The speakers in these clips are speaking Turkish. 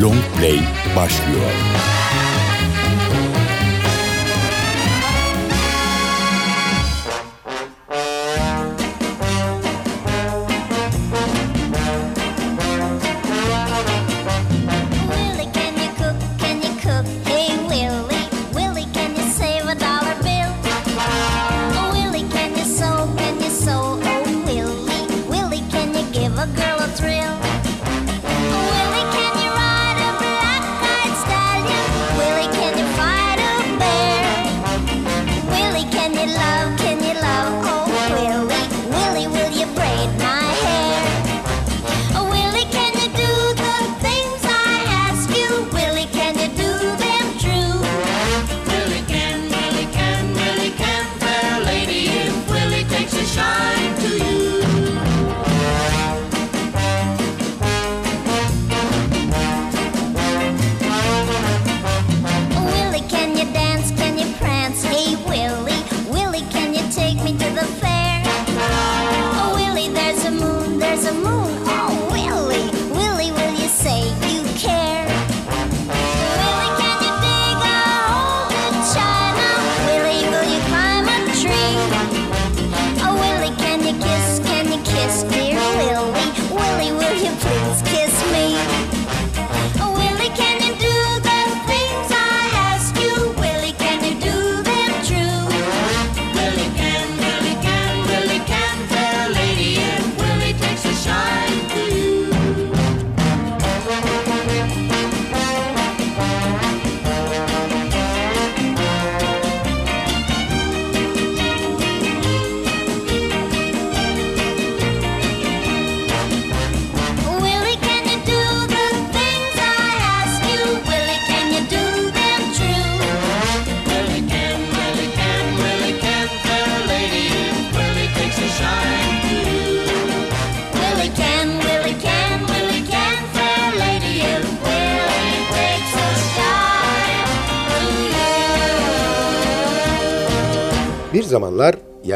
Long Play başlıyor.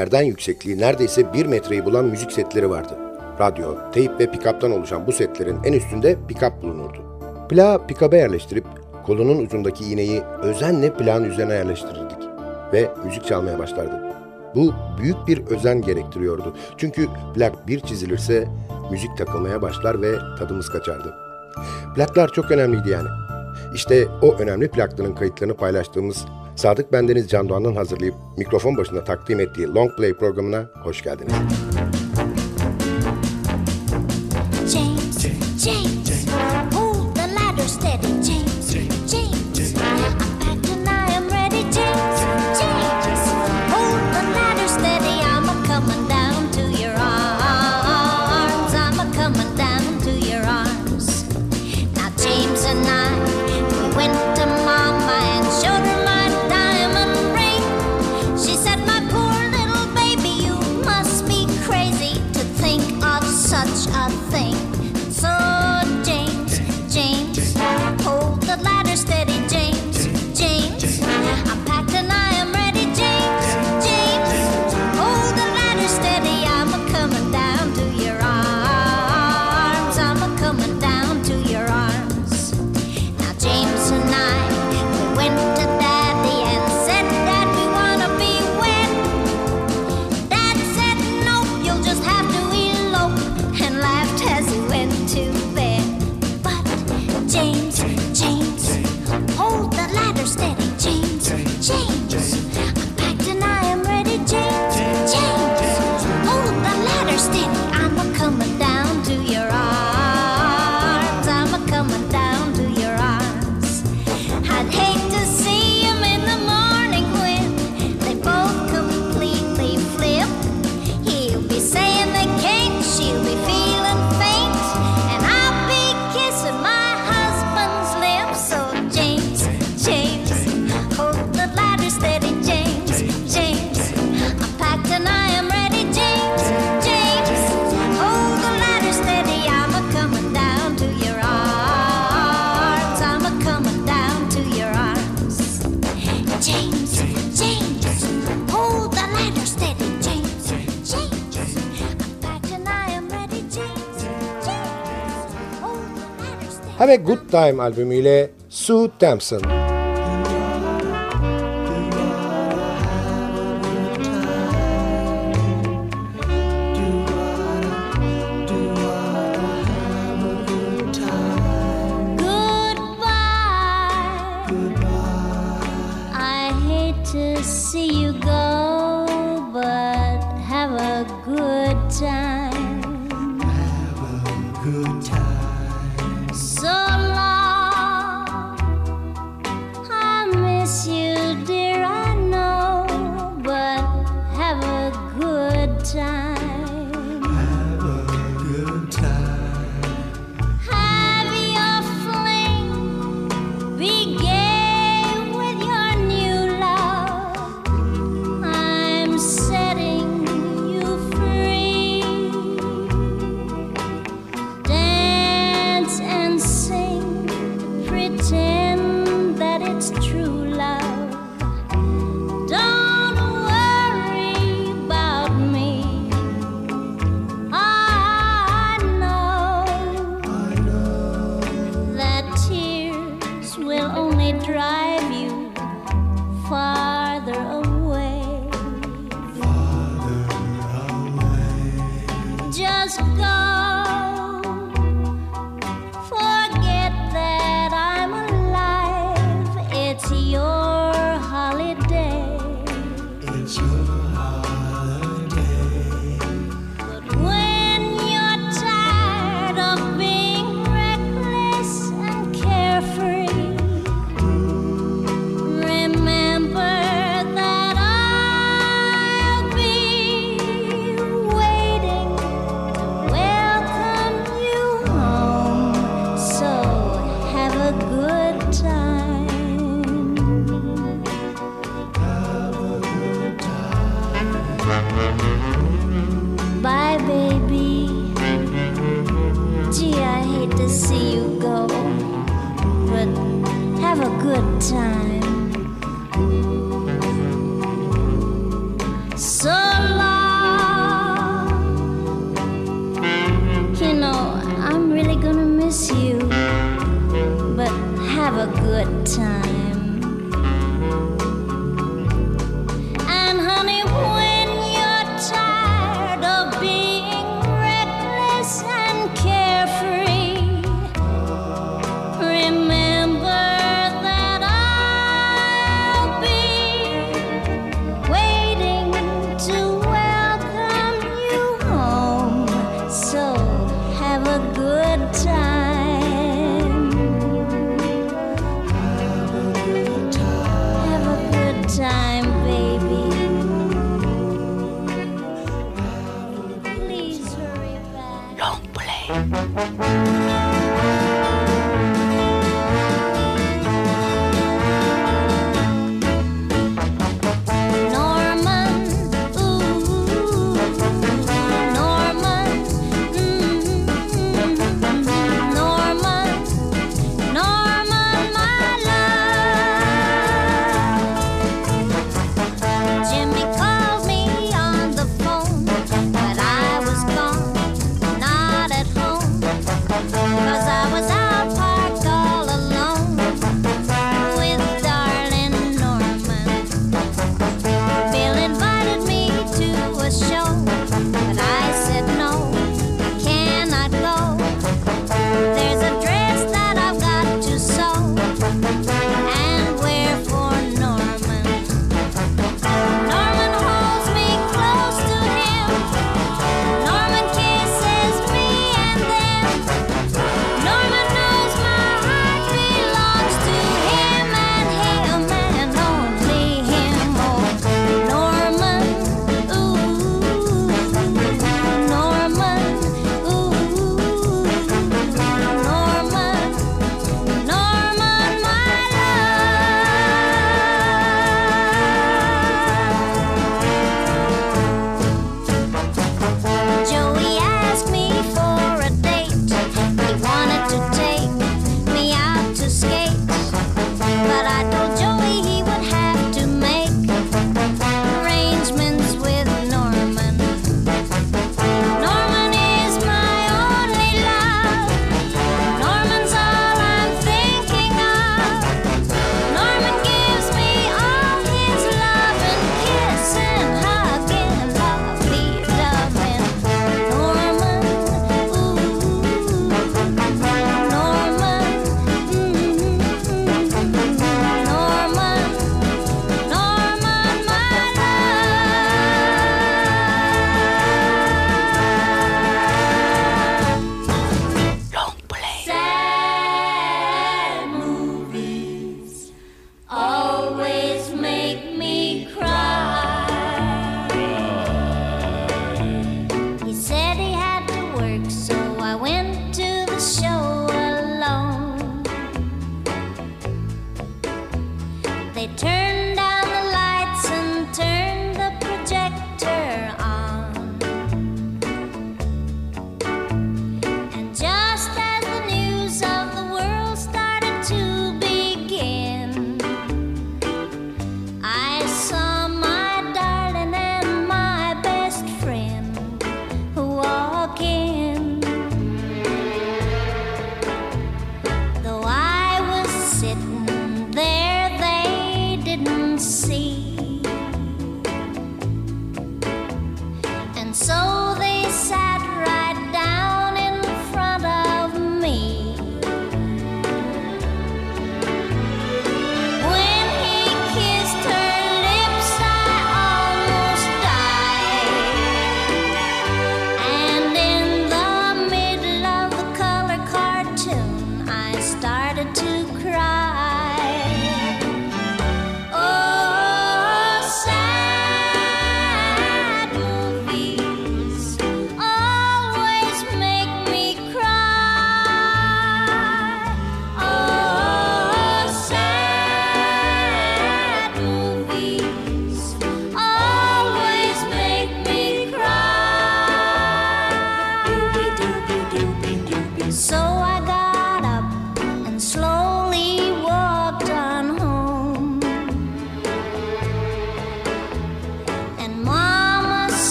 Yerden yüksekliği neredeyse bir metreyi bulan müzik setleri vardı. Radyo, teyp ve pikaptan oluşan bu setlerin en üstünde pikap bulunurdu. Plağı pikabe yerleştirip kolunun ucundaki iğneyi özenle plağın üzerine yerleştirirdik ve müzik çalmaya başlardı. Bu büyük bir özen gerektiriyordu. Çünkü plak bir çizilirse müzik takılmaya başlar ve tadımız kaçardı. Plaklar çok önemliydi yani. İşte o önemli plakların kayıtlarını paylaştığımız Sadık Bendeniz Can Doğan'ın hazırlayıp mikrofon başında takdim ettiği Long Play programına hoş geldiniz. Have Good Time albümüyle Sue Thompson. tell me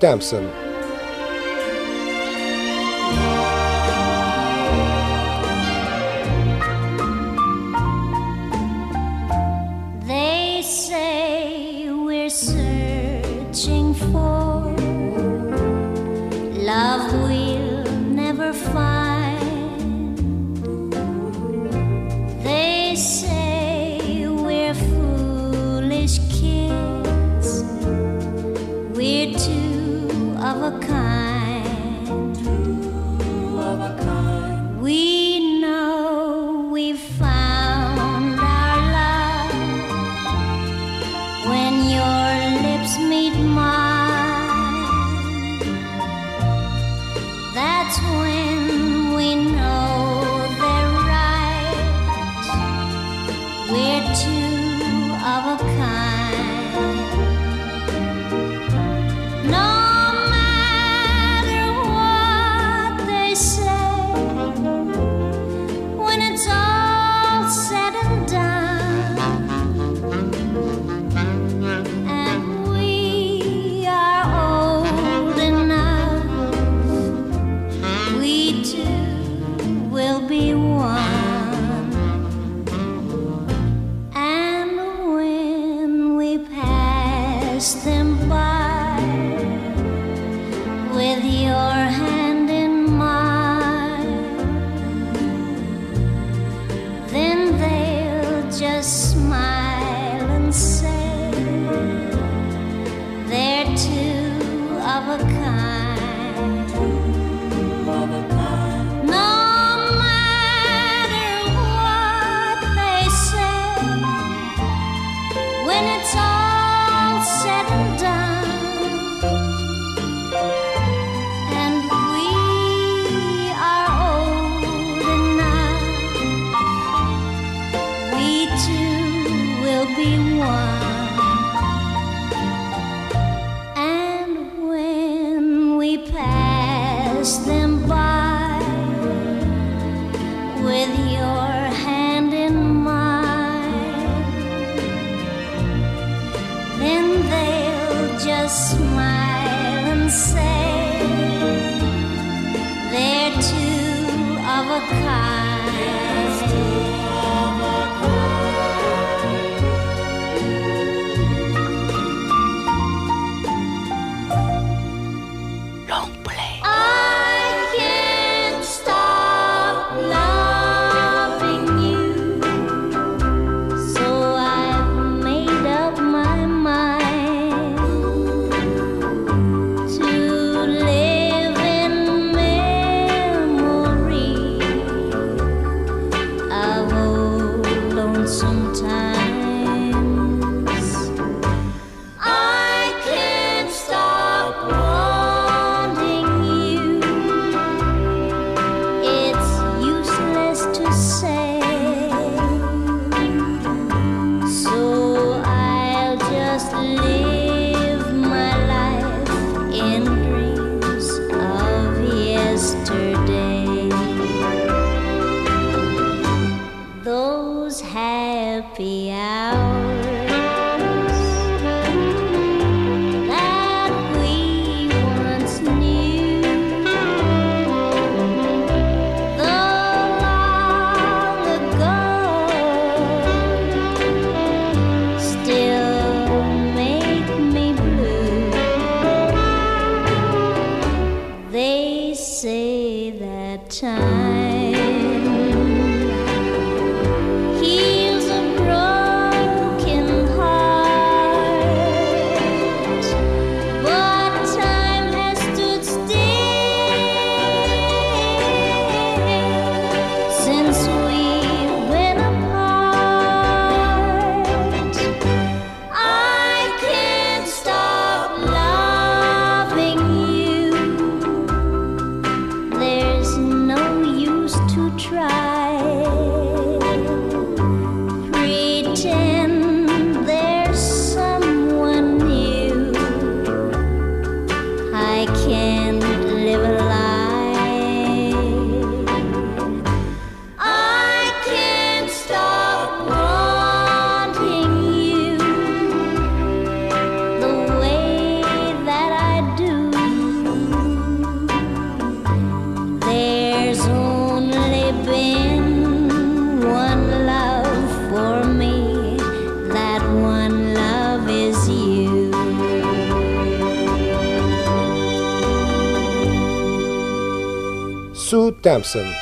Dempson. just Sue Thompson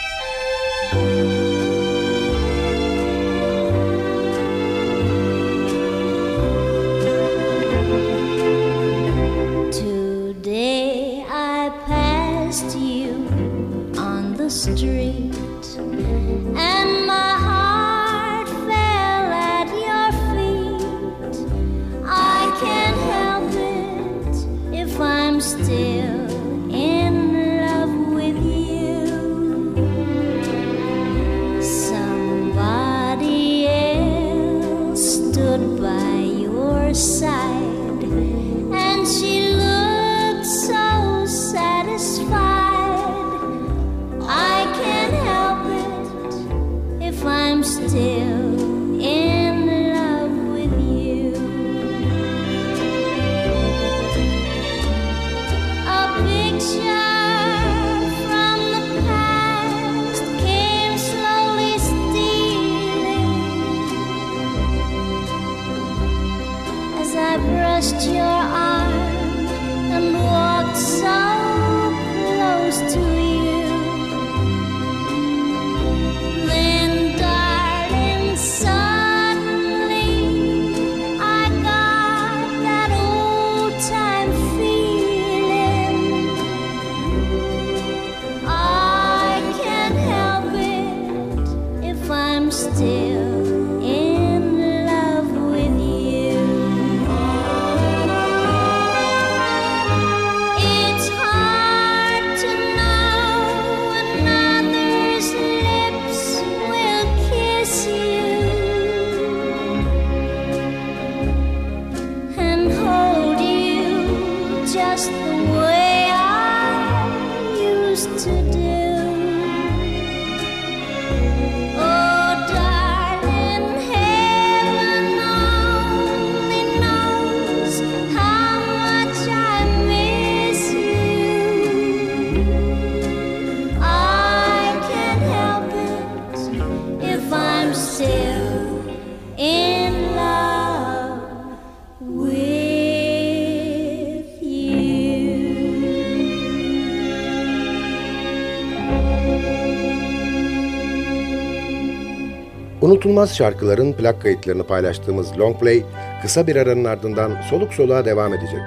Unutulmaz şarkıların plak kayıtlarını paylaştığımız Long Play kısa bir aranın ardından soluk soluğa devam edecek.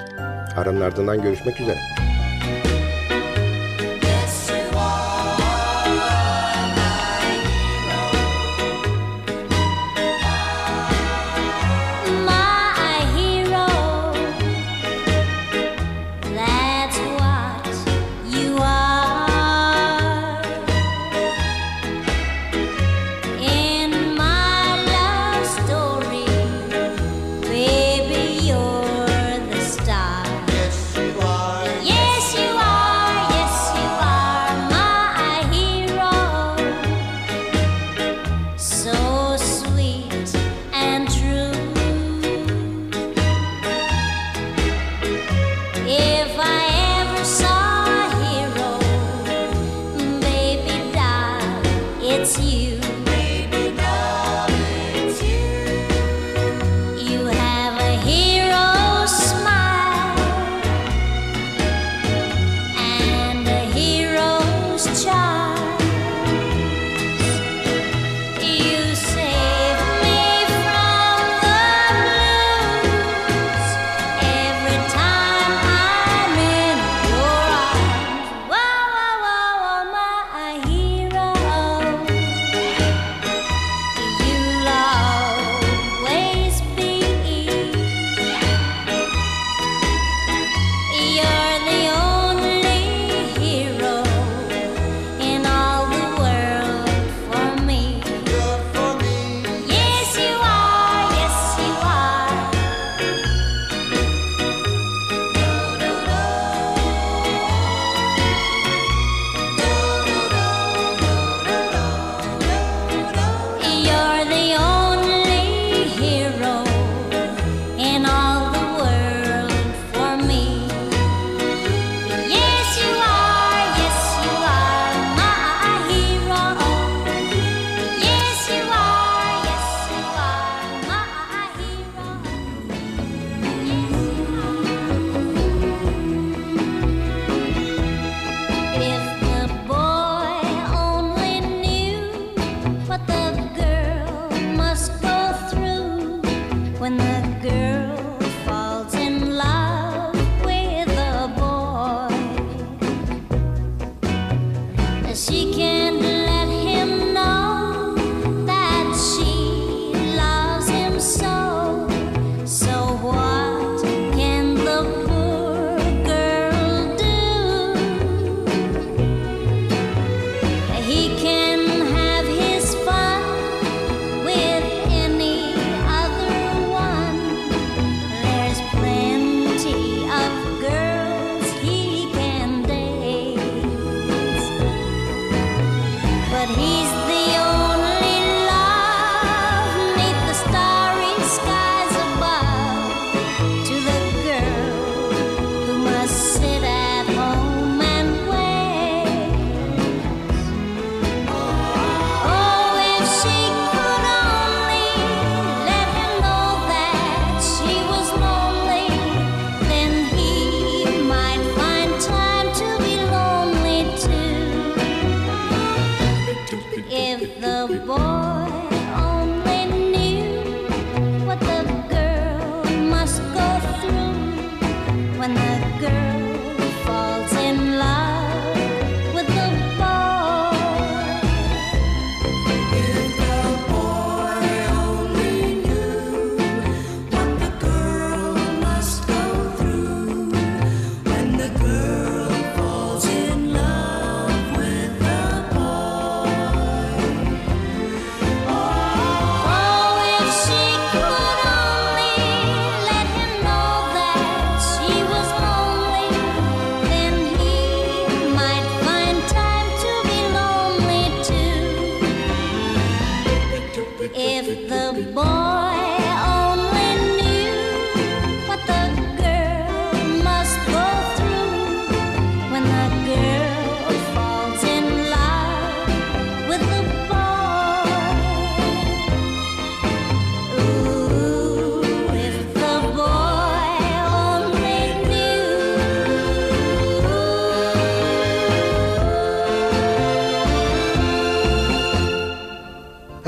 Aranın ardından görüşmek üzere.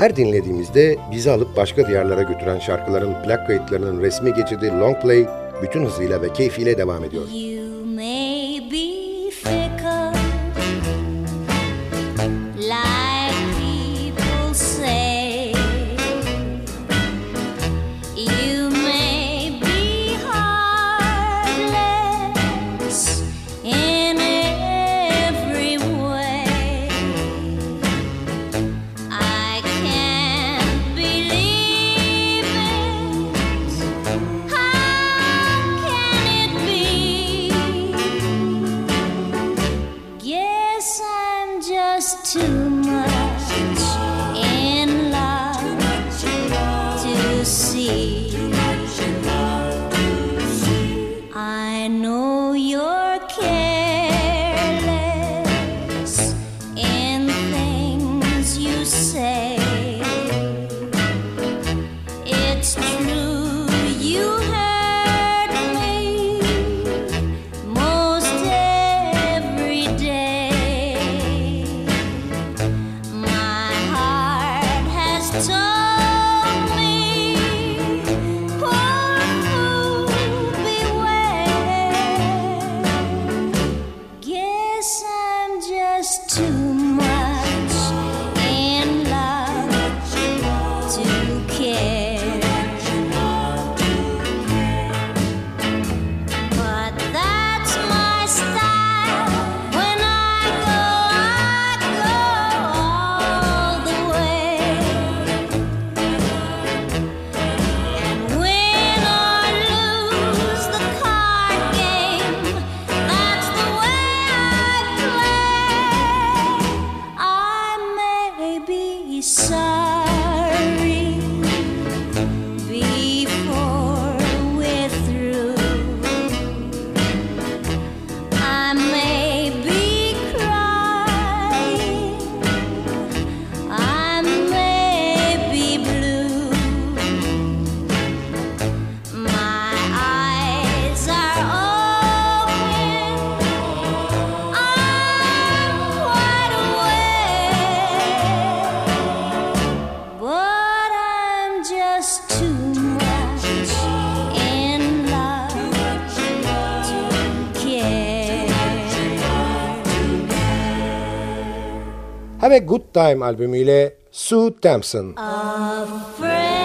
Her dinlediğimizde bizi alıp başka diyarlara götüren şarkıların plak kayıtlarının resmi geçidi Long Play bütün hızıyla ve keyfiyle devam ediyor. Have a Good Time albümüyle Sue Thompson. Afraid.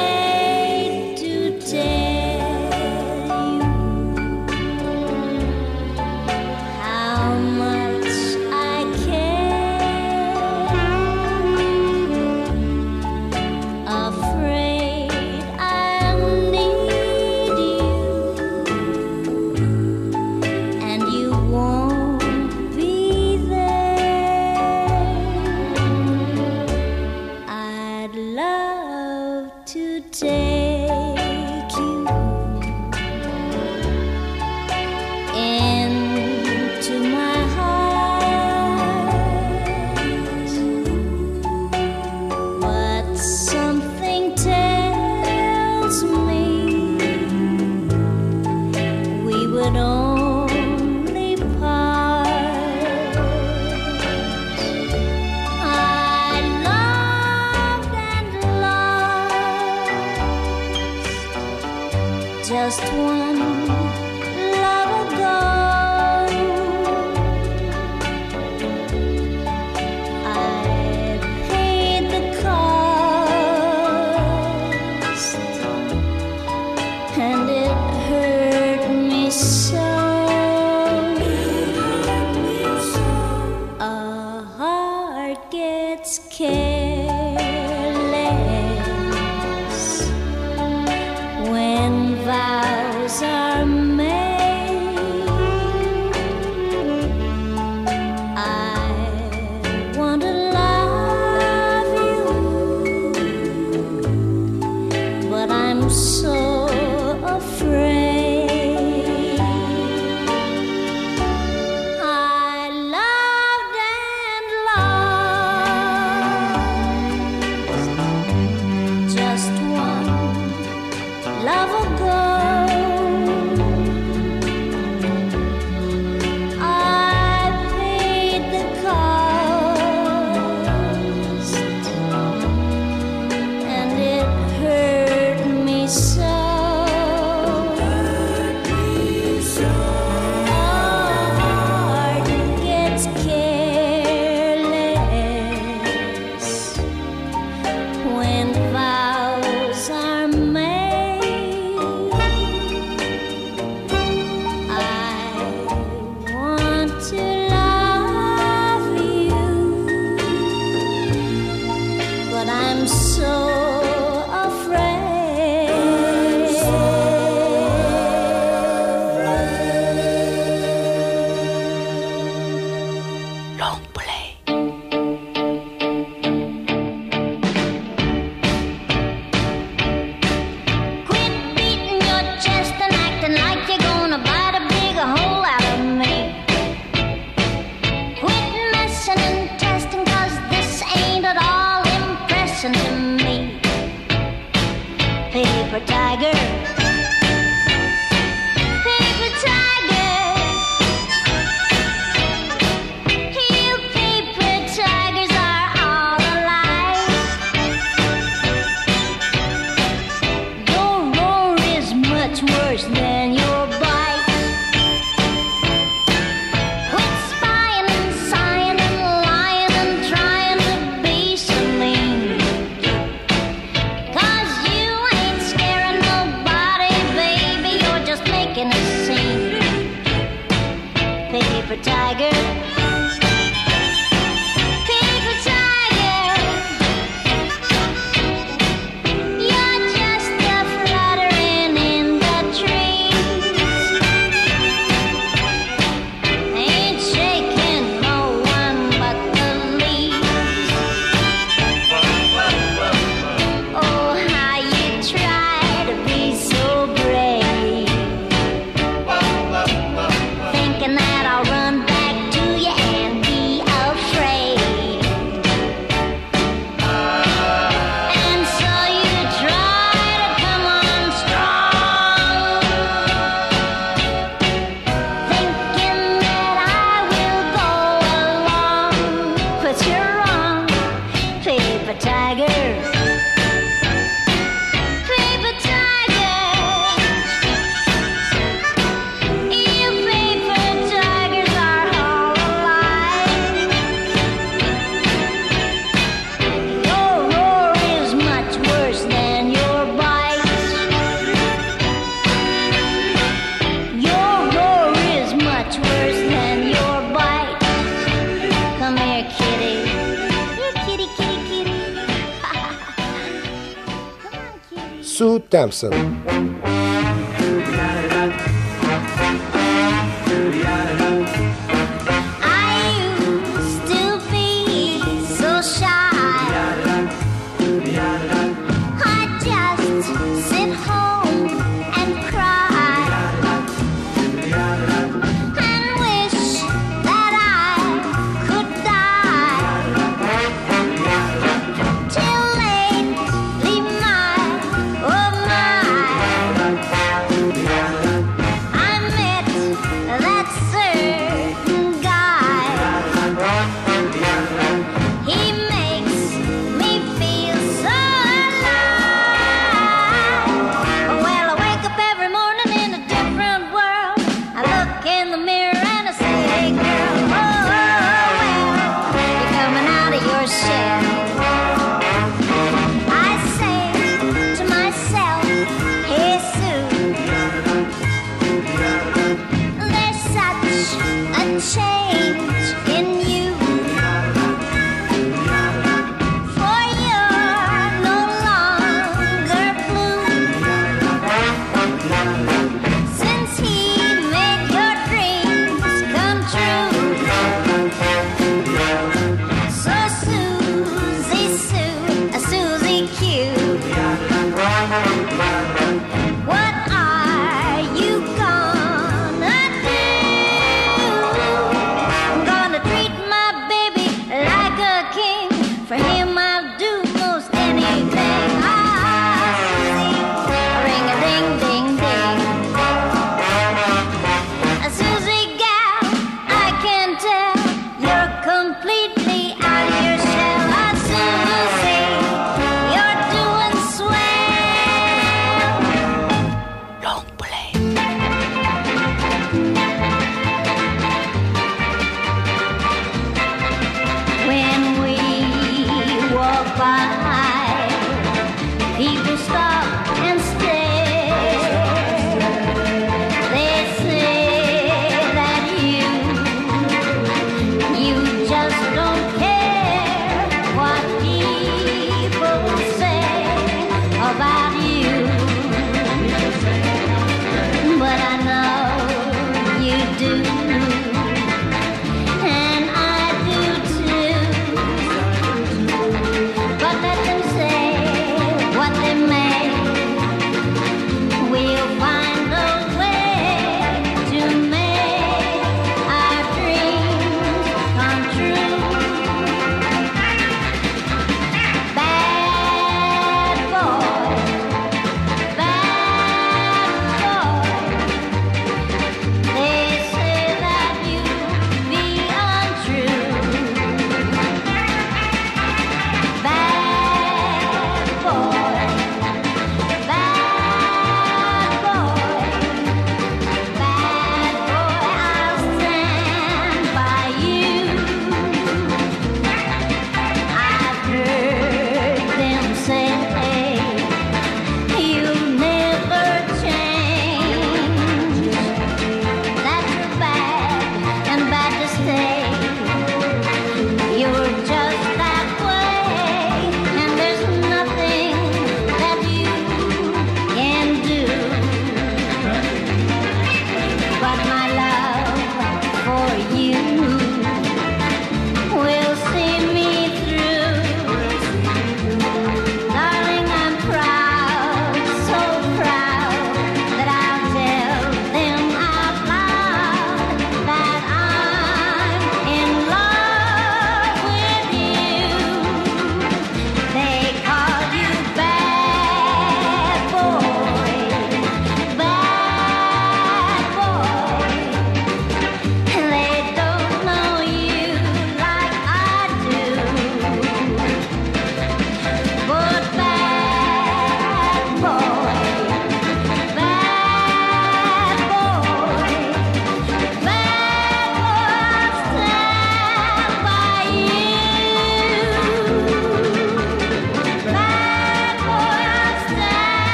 Sue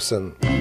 Sampson.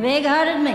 big hearted me.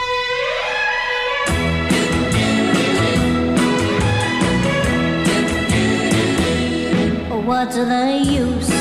What's the use